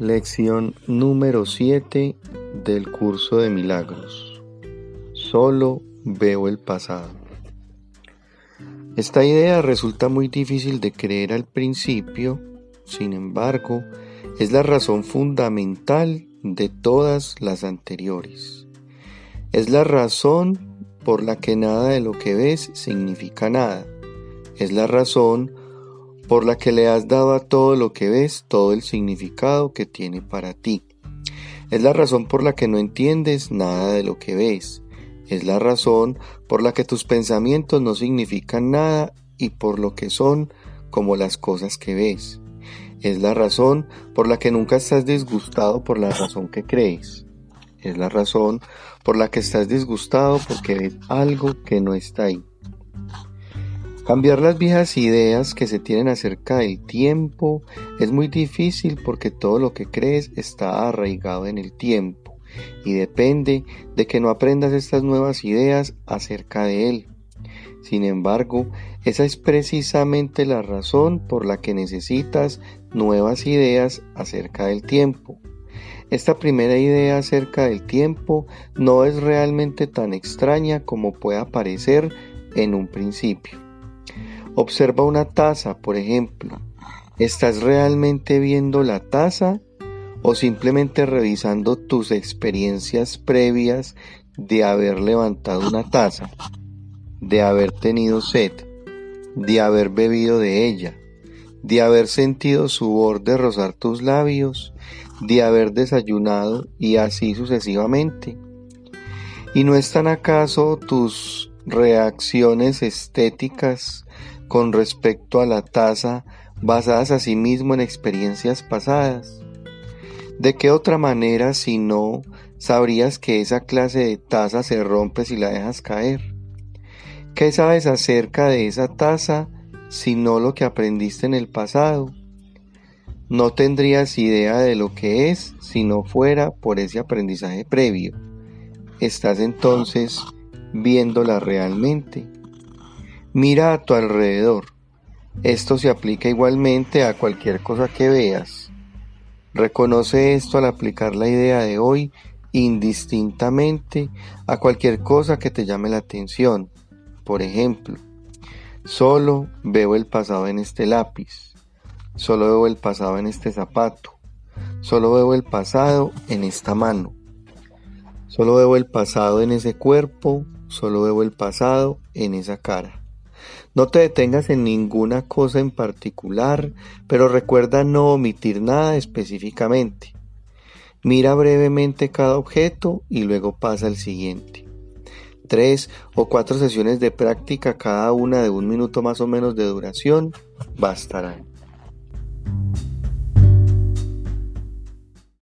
Lección número 7 del curso de milagros. Solo veo el pasado. Esta idea resulta muy difícil de creer al principio, sin embargo, es la razón fundamental de todas las anteriores. Es la razón por la que nada de lo que ves significa nada. Es la razón por la que le has dado a todo lo que ves todo el significado que tiene para ti. Es la razón por la que no entiendes nada de lo que ves. Es la razón por la que tus pensamientos no significan nada y por lo que son como las cosas que ves. Es la razón por la que nunca estás disgustado por la razón que crees. Es la razón por la que estás disgustado porque ves algo que no está ahí. Cambiar las viejas ideas que se tienen acerca del tiempo es muy difícil porque todo lo que crees está arraigado en el tiempo y depende de que no aprendas estas nuevas ideas acerca de él. Sin embargo, esa es precisamente la razón por la que necesitas nuevas ideas acerca del tiempo. Esta primera idea acerca del tiempo no es realmente tan extraña como pueda parecer en un principio. Observa una taza, por ejemplo. ¿Estás realmente viendo la taza o simplemente revisando tus experiencias previas de haber levantado una taza, de haber tenido sed, de haber bebido de ella, de haber sentido su borde rozar tus labios, de haber desayunado y así sucesivamente. ¿Y no están acaso tus reacciones estéticas con respecto a la taza basadas asimismo en experiencias pasadas? ¿De qué otra manera si no sabrías que esa clase de taza se rompe si la dejas caer? ¿Qué sabes acerca de esa taza sino lo que aprendiste en el pasado. No tendrías idea de lo que es si no fuera por ese aprendizaje previo. Estás entonces viéndola realmente. Mira a tu alrededor. Esto se aplica igualmente a cualquier cosa que veas. Reconoce esto al aplicar la idea de hoy indistintamente a cualquier cosa que te llame la atención. Por ejemplo, Solo veo el pasado en este lápiz. Solo veo el pasado en este zapato. Solo veo el pasado en esta mano. Solo veo el pasado en ese cuerpo. Solo veo el pasado en esa cara. No te detengas en ninguna cosa en particular, pero recuerda no omitir nada específicamente. Mira brevemente cada objeto y luego pasa al siguiente tres o cuatro sesiones de práctica, cada una de un minuto más o menos de duración, bastarán.